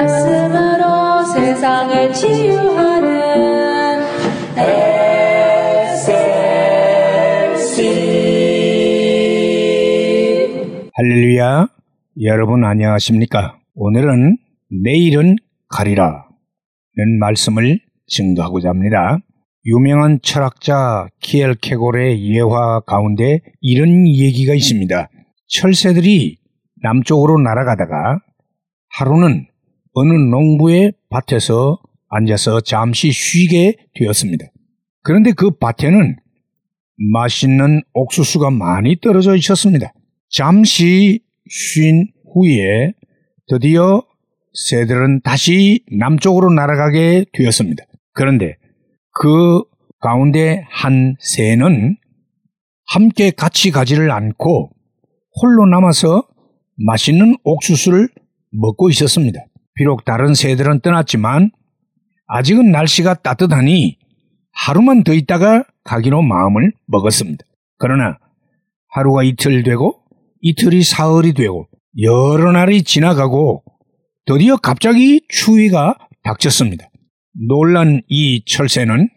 말씀으로 세상을 치유하는 SLC 할렐루야. 여러분 안녕하십니까? 오늘은 내일은 가리라 는 말씀을 증거하고자 합니다. 유명한 철학자 키엘케골의 예화 가운데 이런 얘기가 있습니다. 철새들이 남쪽으로 날아가다가 하루는 어느 농부의 밭에서 앉아서 잠시 쉬게 되었습니다. 그런데 그 밭에는 맛있는 옥수수가 많이 떨어져 있었습니다. 잠시 쉰 후에 드디어 새들은 다시 남쪽으로 날아가게 되었습니다. 그런데 그 가운데 한 새는 함께 같이 가지를 않고 홀로 남아서 맛있는 옥수수를 먹고 있었습니다. 비록 다른 새들은 떠났지만 아직은 날씨가 따뜻하니 하루만 더 있다가 가기로 마음을 먹었습니다. 그러나 하루가 이틀 되고 이틀이 사흘이 되고 여러 날이 지나가고 드디어 갑자기 추위가 닥쳤습니다. 놀란 이 철새는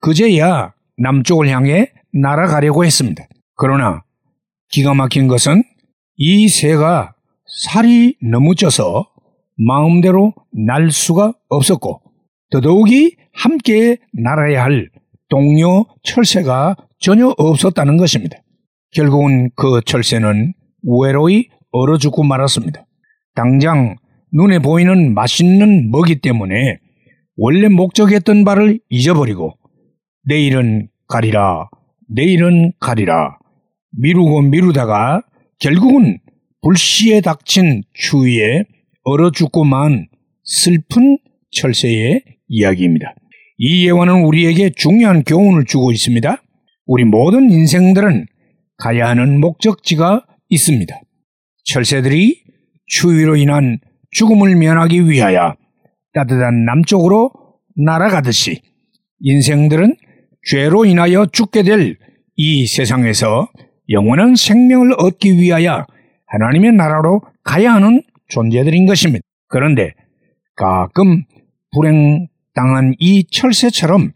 그제야 남쪽을 향해 날아가려고 했습니다. 그러나 기가 막힌 것은 이 새가 살이 너무 쪄서 마음대로 날 수가 없었고 더더욱이 함께 날아야 할 동료 철새가 전혀 없었다는 것입니다. 결국은 그 철새는 외로이 얼어 죽고 말았습니다. 당장 눈에 보이는 맛있는 먹이 때문에 원래 목적했던 바를 잊어버리고 내일은 가리라, 내일은 가리라 미루고 미루다가 결국은 불시에 닥친 추위에 얼어 죽고만 슬픈 철새의 이야기입니다. 이 예화는 우리에게 중요한 교훈을 주고 있습니다. 우리 모든 인생들은 가야 하는 목적지가 있습니다. 철새들이 추위로 인한 죽음을 면하기 위하여 따뜻한 남쪽으로 날아가듯이 인생들은 죄로 인하여 죽게 될 이 세상에서 영원한 생명을 얻기 위하여 하나님의 나라로 가야 하는 존재들인 것입니다. 그런데 가끔 불행당한 이 철새처럼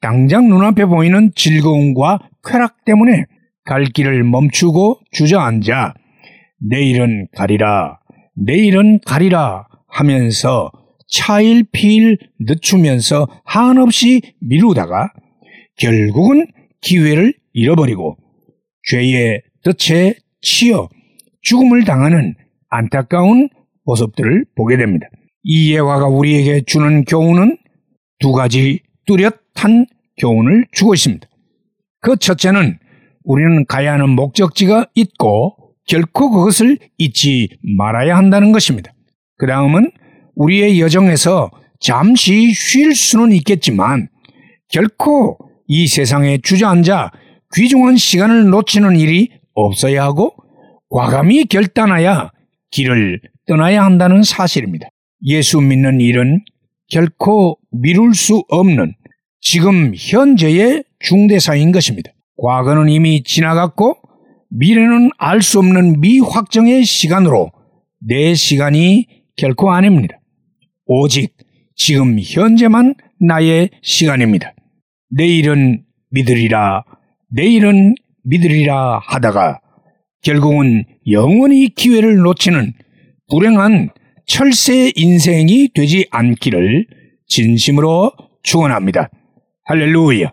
당장 눈앞에 보이는 즐거움과 쾌락 때문에 갈 길을 멈추고 주저앉아 내일은 가리라, 내일은 가리라 하면서 차일피일 늦추면서 한없이 미루다가 결국은 기회를 잃어버리고 죄의 덫에 치여 죽음을 당하는 안타까운 모습들을 보게 됩니다. 이 예화가 우리에게 주는 교훈은 두 가지 뚜렷한 교훈을 주고 있습니다. 그 첫째는 우리는 가야 하는 목적지가 있고 결코 그것을 잊지 말아야 한다는 것입니다. 그 다음은 우리의 여정에서 잠시 쉴 수는 있겠지만 결코 이 세상에 주저앉아 귀중한 시간을 놓치는 일이 없어야 하고 과감히 결단하여 길을 떠나야 한다는 사실입니다. 예수 믿는 일은 결코 미룰 수 없는 지금 현재의 중대사인 것입니다. 과거는 이미 지나갔고 미래는 알 수 없는 미확정의 시간으로 내 시간이 결코 아닙니다. 오직 지금 현재만 나의 시간입니다. 내일은 믿으리라, 내일은 믿으리라 하다가 결국은 영원히 기회를 놓치는 불행한 철새 인생이 되지 않기를 진심으로 축원합니다. 할렐루야.